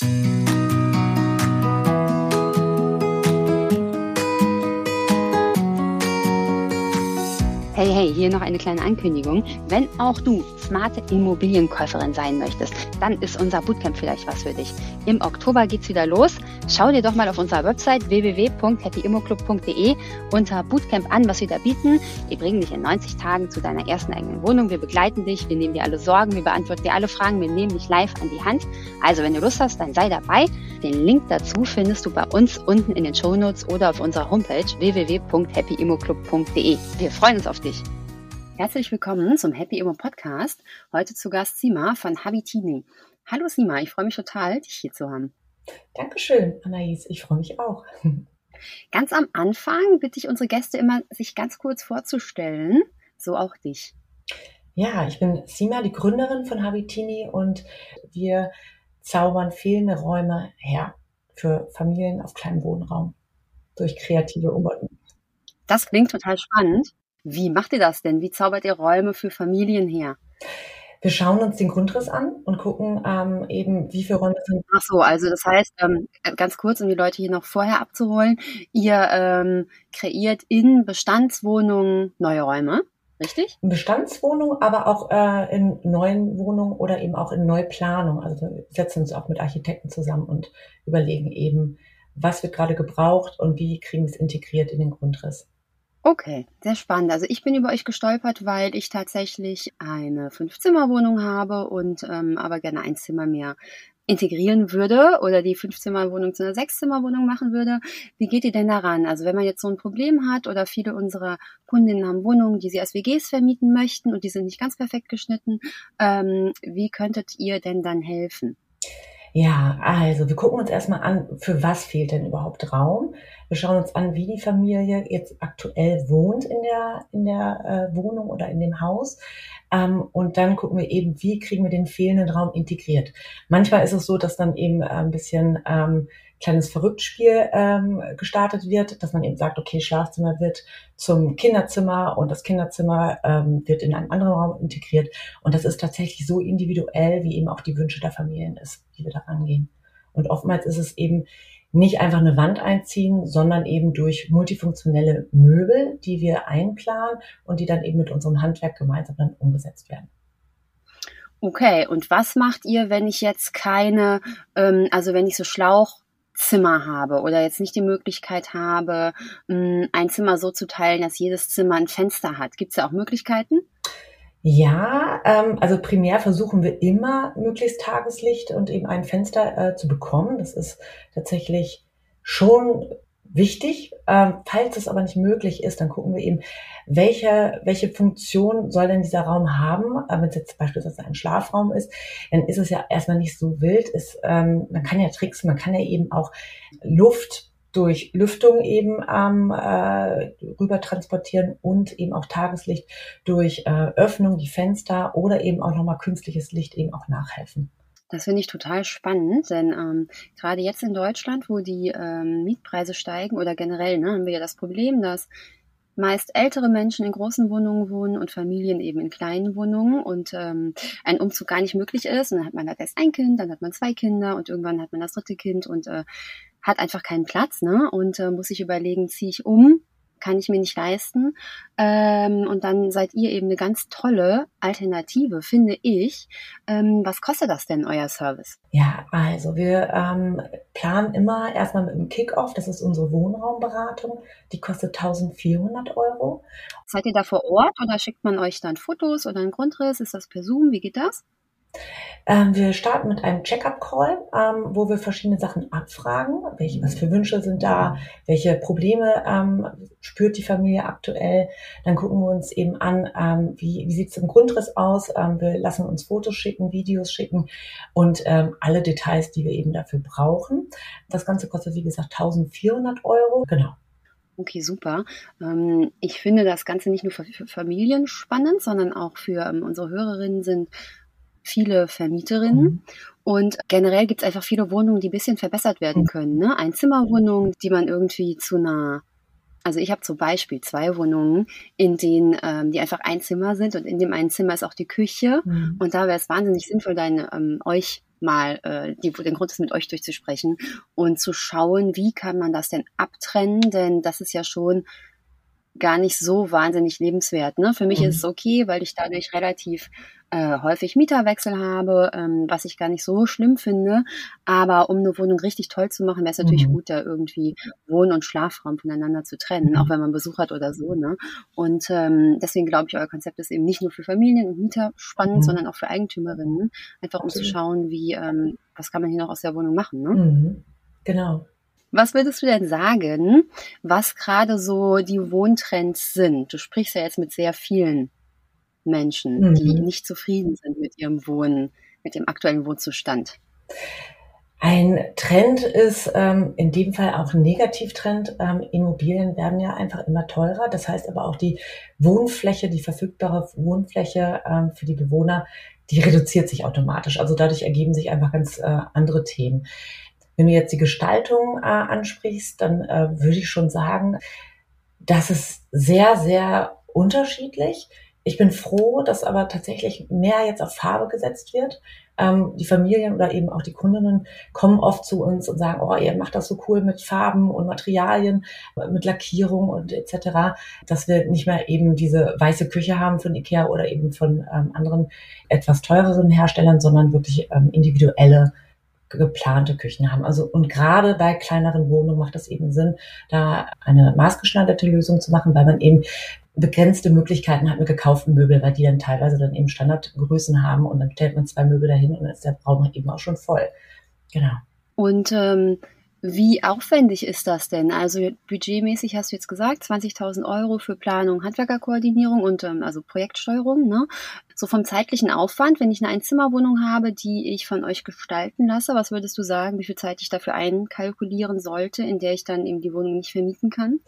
Hey, hey, hier noch eine kleine Ankündigung. Wenn auch du smarte Immobilienkäuferin sein möchtest, dann ist unser Bootcamp vielleicht was für dich. Im Oktober geht's wieder los. Schau dir doch mal auf unserer Website www.happyimmoclub.de unter Bootcamp an, was wir da bieten. Wir bringen dich in 90 Tagen zu deiner ersten eigenen Wohnung. Wir begleiten dich, wir nehmen dir alle Sorgen, wir beantworten dir alle Fragen, wir nehmen dich live an die Hand. Also, wenn du Lust hast, dann sei dabei. Den Link dazu findest du bei uns unten in den Show Notes oder auf unserer Homepage www.happyimmoclub.de. Wir freuen uns auf dich. Herzlich willkommen zum Happy Immo Podcast. Heute zu Gast Sima von Habitini. Hallo Sima, ich freue mich total, dich hier zu haben. Dankeschön, Anais. Ich freue mich auch. Ganz am Anfang bitte ich unsere Gäste immer, sich ganz kurz vorzustellen. So auch dich. Ja, ich bin Sima, die Gründerin von Habitini und wir zaubern fehlende Räume her für Familien auf kleinem Wohnraum durch kreative Umbauten. Das klingt total spannend. Wie macht ihr das denn? Wie zaubert ihr Räume für Familien her? Wir schauen uns den Grundriss an und gucken ähm, eben, wie viele Räume sind. Ach so, also das heißt, ähm, ganz kurz, um die Leute hier noch vorher abzuholen, ihr ähm, kreiert in Bestandswohnungen neue Räume. Richtig? In Bestandswohnungen, aber auch äh, in neuen Wohnungen oder eben auch in Neuplanung. Also wir setzen uns auch mit Architekten zusammen und überlegen eben, was wird gerade gebraucht und wie kriegen wir es integriert in den Grundriss. Okay, sehr spannend. Also ich bin über euch gestolpert, weil ich tatsächlich eine Fünf-Zimmer-Wohnung habe und ähm, aber gerne ein Zimmer mehr integrieren würde oder die Fünf-Zimmer-Wohnung zu einer Sechs-Zimmer-Wohnung machen würde. Wie geht ihr denn daran? Also wenn man jetzt so ein Problem hat oder viele unserer Kundinnen haben Wohnungen, die sie als WGs vermieten möchten und die sind nicht ganz perfekt geschnitten, ähm, wie könntet ihr denn dann helfen? Ja, also wir gucken uns erstmal an, für was fehlt denn überhaupt Raum. Wir schauen uns an, wie die Familie jetzt aktuell wohnt in der, in der äh, Wohnung oder in dem Haus. Ähm, und dann gucken wir eben, wie kriegen wir den fehlenden Raum integriert. Manchmal ist es so, dass dann eben äh, ein bisschen ähm, kleines Verrücktspiel ähm, gestartet wird, dass man eben sagt, okay, Schlafzimmer wird zum Kinderzimmer und das Kinderzimmer ähm, wird in einen anderen Raum integriert. Und das ist tatsächlich so individuell, wie eben auch die Wünsche der Familien ist, wie wir da rangehen. Und oftmals ist es eben nicht einfach eine Wand einziehen, sondern eben durch multifunktionelle Möbel, die wir einplanen und die dann eben mit unserem Handwerk gemeinsam dann umgesetzt werden. Okay, und was macht ihr, wenn ich jetzt keine, ähm, also wenn ich so Schlauchzimmer habe oder jetzt nicht die Möglichkeit habe, ähm, ein Zimmer so zu teilen, dass jedes Zimmer ein Fenster hat? Gibt es da auch Möglichkeiten? Ja, ähm, also primär versuchen wir immer möglichst Tageslicht und eben ein Fenster äh, zu bekommen. Das ist tatsächlich schon wichtig. Ähm, falls es aber nicht möglich ist, dann gucken wir eben, welche, welche Funktion soll denn dieser Raum haben. Äh, Wenn es jetzt beispielsweise ein Schlafraum ist, dann ist es ja erstmal nicht so wild. Ist, ähm, man kann ja tricksen, man kann ja eben auch Luft durch Lüftung eben ähm, äh, rüber transportieren und eben auch Tageslicht durch äh, Öffnung, die Fenster oder eben auch nochmal künstliches Licht eben auch nachhelfen. Das finde ich total spannend, denn ähm, gerade jetzt in Deutschland, wo die ähm, Mietpreise steigen oder generell, ne, haben wir ja das Problem, dass meist ältere Menschen in großen Wohnungen wohnen und Familien eben in kleinen Wohnungen und ähm, ein Umzug gar nicht möglich ist. Und dann hat man halt erst ein Kind, dann hat man zwei Kinder und irgendwann hat man das dritte Kind und äh, hat einfach keinen Platz, ne? Und äh, muss sich überlegen, ziehe ich um, kann ich mir nicht leisten. Ähm, und dann seid ihr eben eine ganz tolle Alternative, finde ich. Ähm, was kostet das denn, euer Service? Ja, also wir ähm, planen immer erstmal mit einem Kickoff, das ist unsere Wohnraumberatung, die kostet 1400 Euro. Seid ihr da vor Ort oder schickt man euch dann Fotos oder einen Grundriss? Ist das per Zoom? Wie geht das? Ähm, wir starten mit einem Check-up-Call, ähm, wo wir verschiedene Sachen abfragen. Welche, was für Wünsche sind da? Welche Probleme ähm, spürt die Familie aktuell? Dann gucken wir uns eben an, wie, wie sieht es im Grundriss aus? Wir lassen uns Fotos schicken, Videos schicken und alle Details, die wir eben dafür brauchen. Das Ganze kostet, wie gesagt, 1400 Euro. Genau. Okay, super. Ich finde das Ganze nicht nur für Familien spannend, sondern auch für unsere Hörerinnen sind viele Vermieterinnen. Mhm. Und generell gibt es einfach viele Wohnungen, die ein bisschen verbessert werden mhm. können. Ne? Einzimmerwohnungen, die man irgendwie zu einer also ich habe zum Beispiel zwei Wohnungen, in denen ähm, die einfach ein Zimmer sind und in dem einen Zimmer ist auch die Küche. Mhm. Und da wäre es wahnsinnig sinnvoll, deine, ähm, euch mal äh, die, den Grund ist, mit euch durchzusprechen und zu schauen, wie kann man das denn abtrennen, denn das ist ja schon gar nicht so wahnsinnig lebenswert. Ne? Für mich mhm. ist es okay, weil ich dadurch relativ äh, häufig Mieterwechsel habe, ähm, was ich gar nicht so schlimm finde. Aber um eine Wohnung richtig toll zu machen, wäre es natürlich mhm. gut, da irgendwie Wohn- und Schlafraum voneinander zu trennen, mhm. auch wenn man Besuch hat oder so. Ne? Und ähm, deswegen glaube ich, euer Konzept ist eben nicht nur für Familien und Mieter spannend, mhm. sondern auch für Eigentümerinnen, einfach um zu schauen, wie ähm, was kann man hier noch aus der Wohnung machen. Ne? Mhm. Genau. Was würdest du denn sagen, was gerade so die Wohntrends sind? Du sprichst ja jetzt mit sehr vielen Menschen, mhm. die nicht zufrieden sind mit ihrem Wohnen, mit dem aktuellen Wohnzustand. Ein Trend ist ähm, in dem Fall auch ein Negativtrend. Ähm, Immobilien werden ja einfach immer teurer. Das heißt aber auch die Wohnfläche, die verfügbare Wohnfläche ähm, für die Bewohner, die reduziert sich automatisch. Also dadurch ergeben sich einfach ganz äh, andere Themen. Wenn du jetzt die Gestaltung äh, ansprichst, dann äh, würde ich schon sagen, das ist sehr, sehr unterschiedlich. Ich bin froh, dass aber tatsächlich mehr jetzt auf Farbe gesetzt wird. Ähm, die Familien oder eben auch die Kundinnen kommen oft zu uns und sagen, oh, ihr macht das so cool mit Farben und Materialien, mit Lackierung und etc., dass wir nicht mehr eben diese weiße Küche haben von Ikea oder eben von ähm, anderen etwas teureren Herstellern, sondern wirklich ähm, individuelle geplante Küchen haben. Also und gerade bei kleineren Wohnungen macht es eben Sinn, da eine maßgeschneiderte Lösung zu machen, weil man eben begrenzte Möglichkeiten hat mit gekauften Möbeln, weil die dann teilweise dann eben Standardgrößen haben und dann stellt man zwei Möbel dahin und dann ist der Raum eben auch schon voll. Genau. Und ähm, wie aufwendig ist das denn? Also budgetmäßig hast du jetzt gesagt, 20.000 Euro für Planung, Handwerkerkoordinierung und ähm, also Projektsteuerung. Ne? So vom zeitlichen Aufwand, wenn ich eine Einzimmerwohnung habe, die ich von euch gestalten lasse, was würdest du sagen, wie viel Zeit ich dafür einkalkulieren sollte, in der ich dann eben die Wohnung nicht vermieten kann?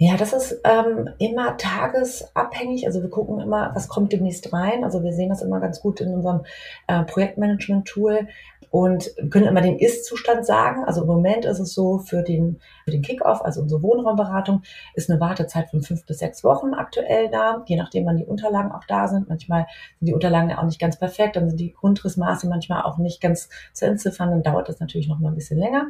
Ja, das ist ähm, immer tagesabhängig. Also wir gucken immer, was kommt demnächst rein. Also wir sehen das immer ganz gut in unserem äh, Projektmanagement-Tool und können immer den Ist-Zustand sagen. Also im Moment ist es so, für den, für den Kick-Off, also unsere Wohnraumberatung, ist eine Wartezeit von fünf bis sechs Wochen aktuell da, je nachdem, wann die Unterlagen auch da sind. Manchmal sind die Unterlagen auch nicht ganz perfekt, dann sind die Grundrissmaße manchmal auch nicht ganz zu entziffern, dann dauert das natürlich noch mal ein bisschen länger.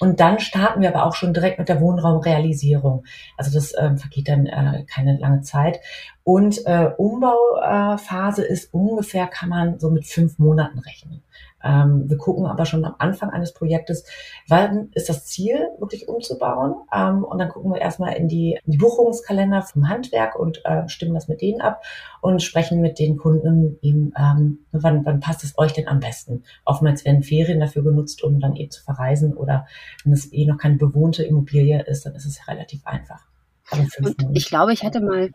Und dann starten wir aber auch schon direkt mit der Wohnraumrealisierung. Also das ähm, vergeht dann äh, keine lange Zeit. Und äh, Umbauphase äh, ist ungefähr, kann man so mit fünf Monaten rechnen. Ähm, wir gucken aber schon am Anfang eines Projektes, wann ist das Ziel, wirklich umzubauen. Ähm, und dann gucken wir erstmal in die, in die Buchungskalender vom Handwerk und äh, stimmen das mit denen ab und sprechen mit den Kunden eben, ähm, wann, wann passt es euch denn am besten. Oftmals werden Ferien dafür genutzt, um dann eben zu verreisen oder wenn es eh noch keine bewohnte Immobilie ist, dann ist es ja relativ einfach. ich glaube, ich hatte mal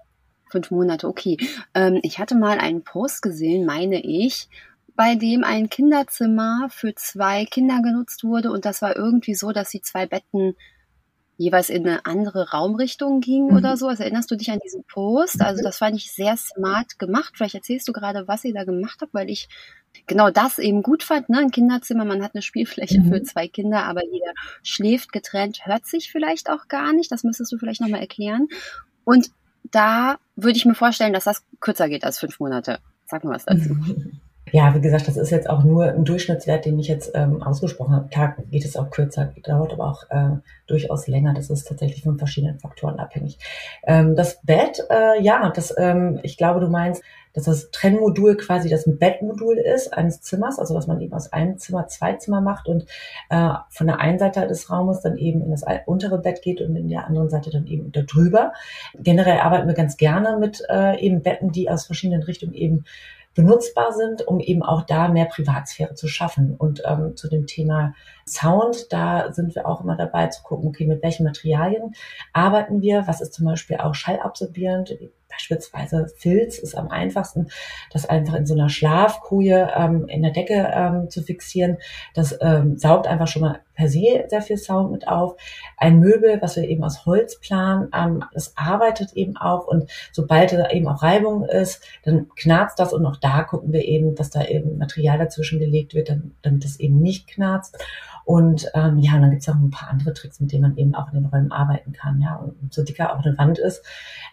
fünf Monate, okay. Ähm, ich hatte mal einen Post gesehen, meine ich, bei dem ein Kinderzimmer für zwei Kinder genutzt wurde und das war irgendwie so, dass die zwei Betten jeweils in eine andere Raumrichtung gingen mhm. oder so. Also erinnerst du dich an diesen Post? Also das fand ich sehr smart gemacht. Vielleicht erzählst du gerade, was ihr da gemacht habt, weil ich genau das eben gut fand. Ne? Ein Kinderzimmer, man hat eine Spielfläche mhm. für zwei Kinder, aber jeder schläft getrennt, hört sich vielleicht auch gar nicht. Das müsstest du vielleicht nochmal erklären. Und da würde ich mir vorstellen, dass das kürzer geht als fünf Monate. Sag mal was dazu. Ja, wie gesagt, das ist jetzt auch nur ein Durchschnittswert, den ich jetzt ähm, ausgesprochen habe. Tag geht es auch kürzer, dauert aber auch äh, durchaus länger. Das ist tatsächlich von verschiedenen Faktoren abhängig. Ähm, das Bett, äh, ja, das, ähm, ich glaube, du meinst, dass das Trennmodul quasi das Bettmodul ist eines Zimmers, also dass man eben aus einem Zimmer zwei Zimmer macht und äh, von der einen Seite des Raumes dann eben in das untere Bett geht und in der anderen Seite dann eben da drüber. Generell arbeiten wir ganz gerne mit äh, eben Betten, die aus verschiedenen Richtungen eben benutzbar sind, um eben auch da mehr Privatsphäre zu schaffen. Und ähm, zu dem Thema Sound, da sind wir auch immer dabei zu gucken, okay, mit welchen Materialien arbeiten wir, was ist zum Beispiel auch schallabsorbierend, beispielsweise Filz ist am einfachsten, das einfach in so einer Schlafkoje ähm, in der Decke ähm, zu fixieren. Das ähm, saugt einfach schon mal per se sehr viel Sound mit auf. Ein Möbel, was wir eben aus Holz planen, ähm, das arbeitet eben auch und sobald da eben auch Reibung ist, dann knarzt das und auch da gucken wir eben, dass da eben Material dazwischen gelegt wird, damit es eben nicht knarzt. Und ähm, ja, und dann gibt es auch ein paar andere Tricks, mit denen man eben auch in den Räumen arbeiten kann. Ja, und umso dicker auch eine Wand ist,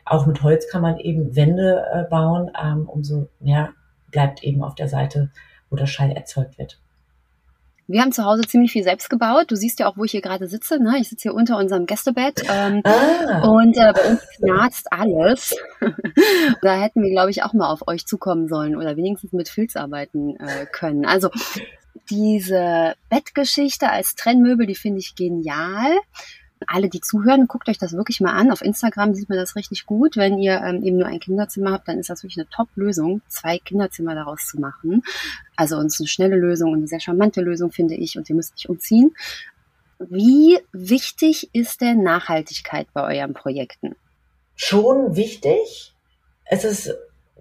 auch mit Holz kann man eben Wände äh, bauen, ähm, umso mehr bleibt eben auf der Seite, wo der Schall erzeugt wird. Wir haben zu Hause ziemlich viel selbst gebaut. Du siehst ja auch, wo ich hier gerade sitze. Ne? Ich sitze hier unter unserem Gästebett ähm, ah. und äh, bei uns knarzt alles. da hätten wir, glaube ich, auch mal auf euch zukommen sollen oder wenigstens mit Filz arbeiten äh, können. Also diese Bettgeschichte als Trennmöbel, die finde ich genial alle, die zuhören, guckt euch das wirklich mal an. Auf Instagram sieht man das richtig gut. Wenn ihr ähm, eben nur ein Kinderzimmer habt, dann ist das wirklich eine Top-Lösung, zwei Kinderzimmer daraus zu machen. Also uns eine schnelle Lösung und eine sehr charmante Lösung, finde ich. Und ihr müsst nicht umziehen. Wie wichtig ist denn Nachhaltigkeit bei euren Projekten? Schon wichtig. Es ist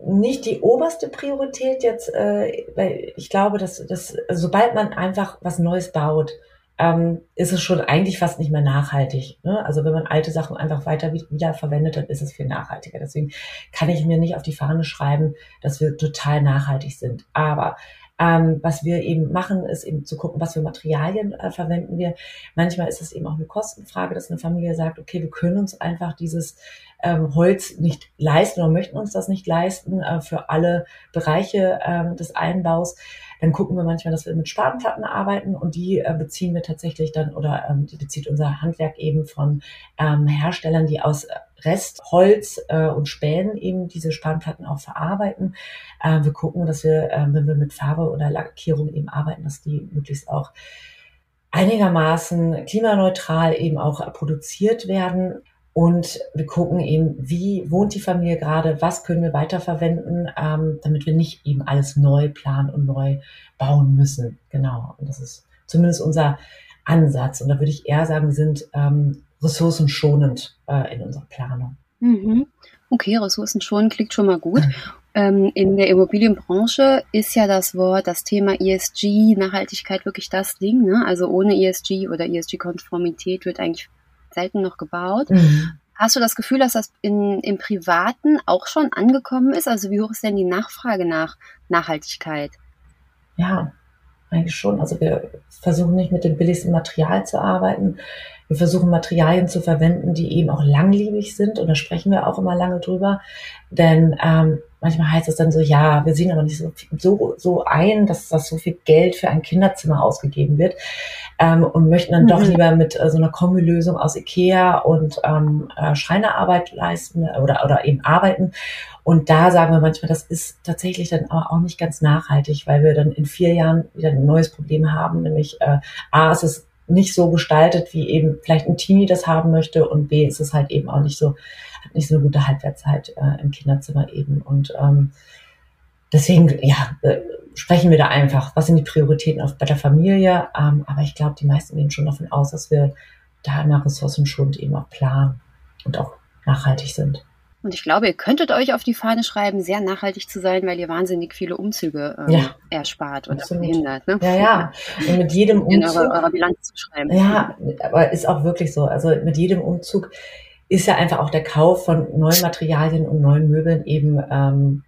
nicht die oberste Priorität jetzt, äh, weil ich glaube, dass, dass sobald man einfach was Neues baut, ähm, ist es schon eigentlich fast nicht mehr nachhaltig. Ne? Also wenn man alte Sachen einfach weiter wieder verwendet, dann ist es viel nachhaltiger. Deswegen kann ich mir nicht auf die Fahne schreiben, dass wir total nachhaltig sind. Aber ähm, was wir eben machen, ist eben zu gucken, was für Materialien äh, verwenden wir. Manchmal ist es eben auch eine Kostenfrage, dass eine Familie sagt, okay, wir können uns einfach dieses ähm, Holz nicht leisten oder möchten uns das nicht leisten äh, für alle Bereiche äh, des Einbaus. Dann gucken wir manchmal, dass wir mit Spanplatten arbeiten und die äh, beziehen wir tatsächlich dann oder ähm, die bezieht unser Handwerk eben von ähm, Herstellern, die aus Restholz äh, und Spänen eben diese Spanplatten auch verarbeiten. Äh, wir gucken, dass wir, äh, wenn wir mit Farbe oder Lackierung eben arbeiten, dass die möglichst auch einigermaßen klimaneutral eben auch produziert werden. Und wir gucken eben, wie wohnt die Familie gerade, was können wir weiterverwenden, ähm, damit wir nicht eben alles neu planen und neu bauen müssen. Genau. Und das ist zumindest unser Ansatz. Und da würde ich eher sagen, wir sind ähm, ressourcenschonend äh, in unserer Planung. Mhm. Okay, ressourcenschonend klingt schon mal gut. Ähm, in der Immobilienbranche ist ja das Wort, das Thema ESG, Nachhaltigkeit wirklich das Ding. Ne? Also ohne ESG oder ESG-Konformität wird eigentlich selten noch gebaut. Mhm. Hast du das Gefühl, dass das in, im Privaten auch schon angekommen ist? Also wie hoch ist denn die Nachfrage nach Nachhaltigkeit? Ja, eigentlich schon. Also wir versuchen nicht mit dem billigsten Material zu arbeiten. Wir versuchen Materialien zu verwenden, die eben auch langlebig sind. Und da sprechen wir auch immer lange drüber. Denn ähm, manchmal heißt es dann so, ja, wir sehen aber nicht so, so, so ein, dass das so viel Geld für ein Kinderzimmer ausgegeben wird ähm, und möchten dann mhm. doch lieber mit äh, so einer Kombilösung aus Ikea und ähm, äh, Schreinerarbeit leisten oder, oder eben arbeiten. Und da sagen wir manchmal, das ist tatsächlich dann aber auch nicht ganz nachhaltig, weil wir dann in vier Jahren wieder ein neues Problem haben, nämlich äh, A, ist es nicht so gestaltet, wie eben vielleicht ein Teenie das haben möchte und B, ist es halt eben auch nicht so, hat nicht so eine gute Halbwertszeit äh, im Kinderzimmer eben. Und ähm, deswegen, ja, äh, sprechen wir da einfach, was sind die Prioritäten auf, bei der Familie. Ähm, aber ich glaube, die meisten gehen schon davon aus, dass wir da nach Ressourcenschonend eben auch planen und auch nachhaltig sind. Und ich glaube, ihr könntet euch auf die Fahne schreiben, sehr nachhaltig zu sein, weil ihr wahnsinnig viele Umzüge ähm, ja, erspart absolut. verhindert. Ne? Ja, ja. Und mit jedem Umzug. In eurer, eurer Bilanz zu schreiben. Ja, aber ist auch wirklich so. Also mit jedem Umzug ist ja einfach auch der Kauf von neuen Materialien und neuen Möbeln eben ähm,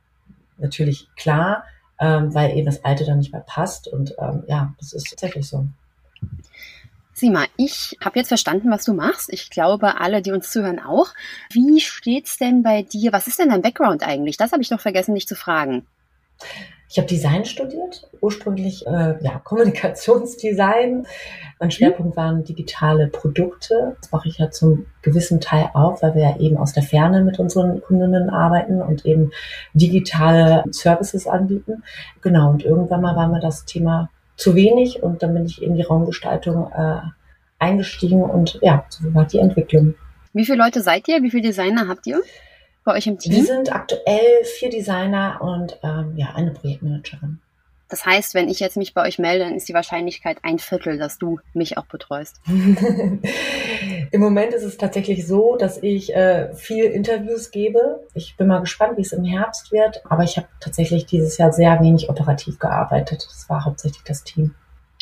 natürlich klar ähm, weil eben das Alte dann nicht mehr passt. Und ähm, ja, das ist tatsächlich so. Sima, ich habe jetzt verstanden, was du machst. Ich glaube, alle, die uns zuhören, auch. Wie steht's denn bei dir? Was ist denn dein Background eigentlich? Das habe ich doch vergessen, dich zu fragen. Ich habe Design studiert, ursprünglich äh, ja, Kommunikationsdesign. Mein mhm. Schwerpunkt waren digitale Produkte. Das mache ich ja zum gewissen Teil auch, weil wir ja eben aus der Ferne mit unseren Kundinnen arbeiten und eben digitale Services anbieten. Genau, und irgendwann mal war mir das Thema zu wenig und dann bin ich in die Raumgestaltung äh, eingestiegen und ja, so war die Entwicklung. Wie viele Leute seid ihr? Wie viele Designer habt ihr? bei euch im Team? Wir sind aktuell vier Designer und ähm, ja, eine Projektmanagerin. Das heißt, wenn ich jetzt mich bei euch melde, dann ist die Wahrscheinlichkeit ein Viertel, dass du mich auch betreust. Im Moment ist es tatsächlich so, dass ich äh, viel Interviews gebe. Ich bin mal gespannt, wie es im Herbst wird. Aber ich habe tatsächlich dieses Jahr sehr wenig operativ gearbeitet. Das war hauptsächlich das Team.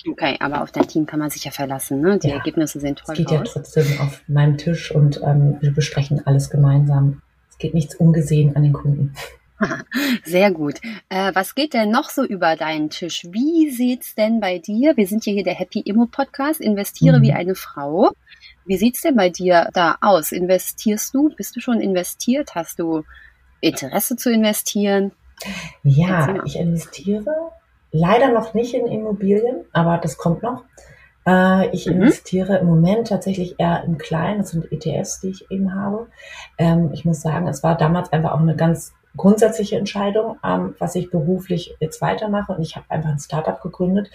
Okay, aber auf dein Team kann man sich ja verlassen. Ne? Die ja, Ergebnisse sind toll. Es geht aus. ja trotzdem auf meinem Tisch und ähm, wir besprechen alles gemeinsam geht nichts ungesehen an den Kunden. Sehr gut. Äh, was geht denn noch so über deinen Tisch? Wie sieht's denn bei dir? Wir sind ja hier der Happy Immo Podcast. Investiere mhm. wie eine Frau. Wie sieht's denn bei dir da aus? Investierst du? Bist du schon investiert? Hast du Interesse zu investieren? Ja, ich investiere leider noch nicht in Immobilien, aber das kommt noch. Äh, ich mhm. investiere im Moment tatsächlich eher im Kleinen. Das sind ETFs, die ich eben habe. Ähm, ich muss sagen, es war damals einfach auch eine ganz grundsätzliche Entscheidung, ähm, was ich beruflich jetzt weitermache. Und ich habe einfach ein Startup gegründet.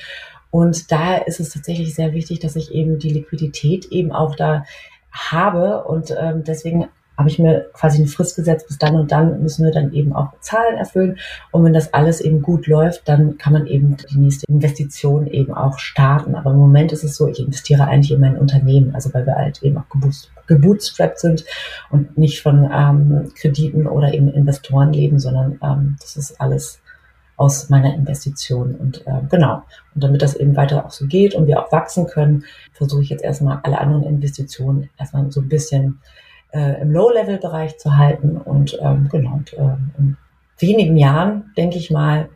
Und da ist es tatsächlich sehr wichtig, dass ich eben die Liquidität eben auch da habe. Und ähm, deswegen habe ich mir quasi eine Frist gesetzt, bis dann und dann müssen wir dann eben auch Zahlen erfüllen. Und wenn das alles eben gut läuft, dann kann man eben die nächste Investition eben auch starten. Aber im Moment ist es so, ich investiere eigentlich in mein Unternehmen, also weil wir halt eben auch gebootstrapped sind und nicht von ähm, Krediten oder eben Investoren leben, sondern ähm, das ist alles aus meiner Investition. Und äh, genau, und damit das eben weiter auch so geht und wir auch wachsen können, versuche ich jetzt erstmal alle anderen Investitionen erstmal so ein bisschen äh, im Low-Level-Bereich zu halten. Und ähm, genau, und, äh, in wenigen Jahren, denke ich mal,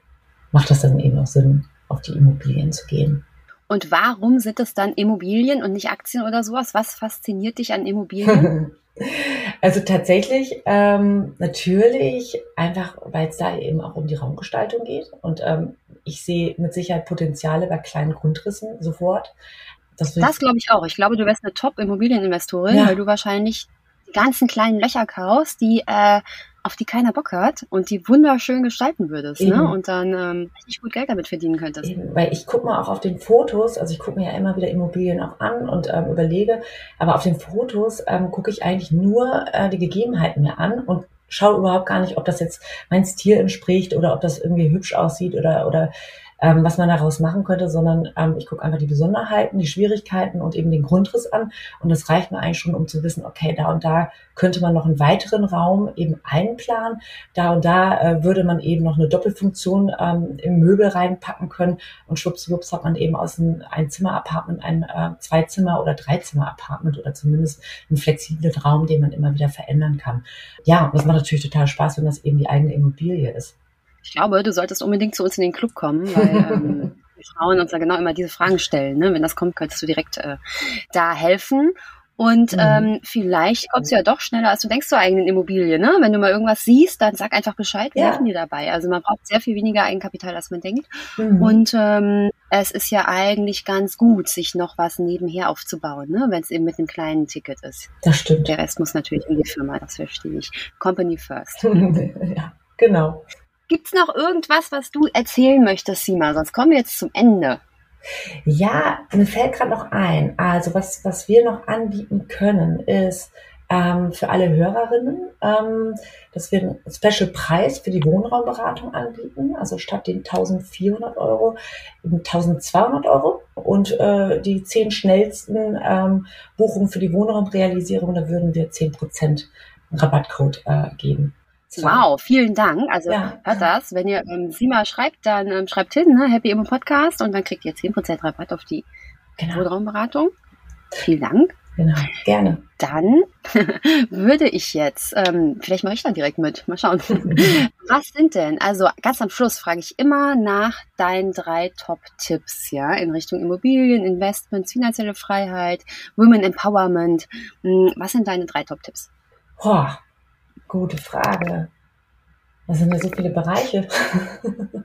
macht das dann eben auch Sinn, auf die Immobilien zu gehen. Und warum sind es dann Immobilien und nicht Aktien oder sowas? Was fasziniert dich an Immobilien? also tatsächlich ähm, natürlich einfach, weil es da eben auch um die Raumgestaltung geht. Und ähm, ich sehe mit Sicherheit Potenziale bei kleinen Grundrissen sofort. Das, das glaube ich auch. Ich glaube, du wärst eine Top-Immobilieninvestorin, ja. weil du wahrscheinlich ganzen kleinen Löcher kaufst, die äh, auf die keiner Bock hat und die wunderschön gestalten würdest, ne? Und dann ähm, richtig gut Geld damit verdienen könntest. Eben, weil ich gucke mal auch auf den Fotos, also ich gucke mir ja immer wieder Immobilien auch an und ähm, überlege, aber auf den Fotos ähm, gucke ich eigentlich nur äh, die Gegebenheiten mir an und schaue überhaupt gar nicht, ob das jetzt mein Stil entspricht oder ob das irgendwie hübsch aussieht oder oder ähm, was man daraus machen könnte, sondern ähm, ich gucke einfach die Besonderheiten, die Schwierigkeiten und eben den Grundriss an. Und das reicht mir eigentlich schon, um zu wissen, okay, da und da könnte man noch einen weiteren Raum eben einplanen. Da und da äh, würde man eben noch eine Doppelfunktion ähm, im Möbel reinpacken können. Und schwuppswupps hat man eben aus einem Einzimmer-Apartment ein äh, Zweizimmer- oder Dreizimmer-Apartment oder zumindest einen flexiblen Raum, den man immer wieder verändern kann. Ja, und das macht natürlich total Spaß, wenn das eben die eigene Immobilie ist. Ich glaube, du solltest unbedingt zu uns in den Club kommen, weil ähm, die Frauen uns da genau immer diese Fragen stellen. Ne? Wenn das kommt, könntest du direkt äh, da helfen. Und mhm. ähm, vielleicht kommst du ja doch schneller, als du denkst zur eigenen Immobilie. Ne? Wenn du mal irgendwas siehst, dann sag einfach Bescheid, wir ja. helfen dir dabei. Also man braucht sehr viel weniger Eigenkapital, als man denkt. Mhm. Und ähm, es ist ja eigentlich ganz gut, sich noch was nebenher aufzubauen, ne? wenn es eben mit einem kleinen Ticket ist. Das stimmt. Der Rest muss natürlich in die Firma, das verstehe ich. Company first. ja, genau. Gibt's noch irgendwas, was du erzählen möchtest, Sima? Sonst kommen wir jetzt zum Ende. Ja, mir fällt gerade noch ein. Also was, was wir noch anbieten können, ist ähm, für alle Hörerinnen, ähm, dass wir einen Special Preis für die Wohnraumberatung anbieten. Also statt den 1400 Euro 1200 Euro. Und äh, die zehn schnellsten ähm, Buchungen für die Wohnraumrealisierung, da würden wir 10% Rabattcode äh, geben. Wow, vielen Dank. Also ja. hört das, wenn ihr ähm, Sima schreibt, dann ähm, schreibt hin, ne, Happy Immo Podcast und dann kriegt ihr 10% Rabatt auf die genau. Wohnraumberatung. Vielen Dank. Genau, gerne. Dann würde ich jetzt, ähm, vielleicht mache ich dann direkt mit, mal schauen. Was sind denn, also ganz am Schluss frage ich immer nach deinen drei Top-Tipps, ja, in Richtung Immobilien, Investments, finanzielle Freiheit, Women Empowerment. Hm, was sind deine drei Top-Tipps? Boah, Gute Frage. Das sind ja so viele Bereiche.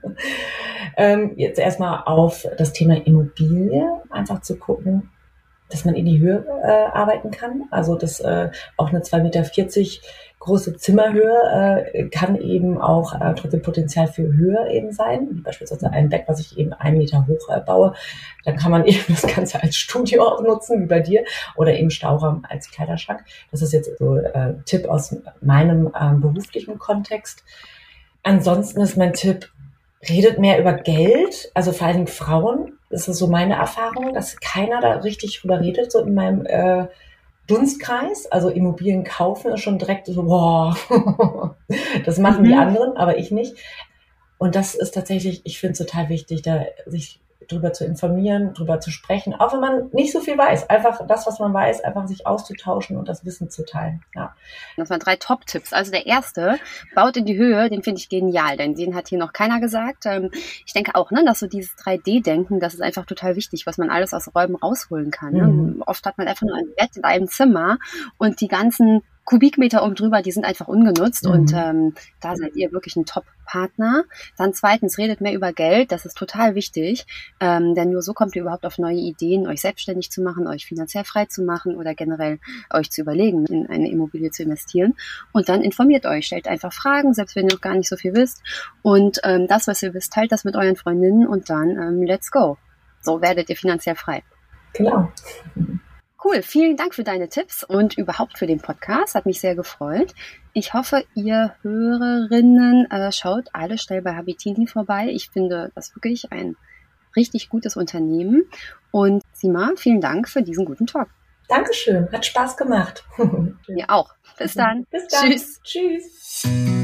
ähm, jetzt erstmal auf das Thema Immobilie, einfach zu gucken, dass man in die Höhe äh, arbeiten kann. Also dass äh, auch eine 2,40 Meter große Zimmerhöhe äh, kann eben auch äh, trotzdem Potenzial für Höhe eben sein. Beispielsweise ein Bett, was ich eben einen Meter hoch äh, baue. Dann kann man eben das Ganze als Studio auch nutzen, wie bei dir, oder eben Stauraum als Kleiderschrank. Das ist jetzt so äh, Tipp aus meinem ähm, beruflichen Kontext. Ansonsten ist mein Tipp, redet mehr über Geld, also vor allen Dingen Frauen. Das ist so meine Erfahrung, dass keiner da richtig drüber redet, so in meinem äh, Dunstkreis. Also Immobilien kaufen ist schon direkt so, boah, das machen mhm. die anderen, aber ich nicht. Und das ist tatsächlich, ich finde es total wichtig, da sich drüber zu informieren, drüber zu sprechen, auch wenn man nicht so viel weiß. Einfach das, was man weiß, einfach sich auszutauschen und das Wissen zu teilen. Ja. Das waren drei Top-Tipps. Also der erste, baut in die Höhe, den finde ich genial, denn den hat hier noch keiner gesagt. Ähm, ich denke auch, ne, dass so dieses 3D-Denken, das ist einfach total wichtig, was man alles aus Räumen rausholen kann. Ne? Mhm. Oft hat man einfach nur ein Bett in einem Zimmer und die ganzen Kubikmeter oben drüber, die sind einfach ungenutzt mhm. und ähm, da seid ihr wirklich ein Top-Partner. Dann zweitens, redet mehr über Geld, das ist total wichtig, ähm, denn nur so kommt ihr überhaupt auf neue Ideen, euch selbstständig zu machen, euch finanziell frei zu machen oder generell euch zu überlegen, in eine Immobilie zu investieren. Und dann informiert euch, stellt einfach Fragen, selbst wenn ihr noch gar nicht so viel wisst. Und ähm, das, was ihr wisst, teilt das mit euren Freundinnen und dann ähm, let's go. So werdet ihr finanziell frei. Genau. Cool, vielen Dank für deine Tipps und überhaupt für den Podcast. Hat mich sehr gefreut. Ich hoffe, ihr Hörerinnen äh, schaut alle schnell bei Habitini vorbei. Ich finde das wirklich ein richtig gutes Unternehmen. Und Sima, vielen Dank für diesen guten Talk. Dankeschön, hat Spaß gemacht. Mir auch. Bis dann. Bis dann. Tschüss. Tschüss.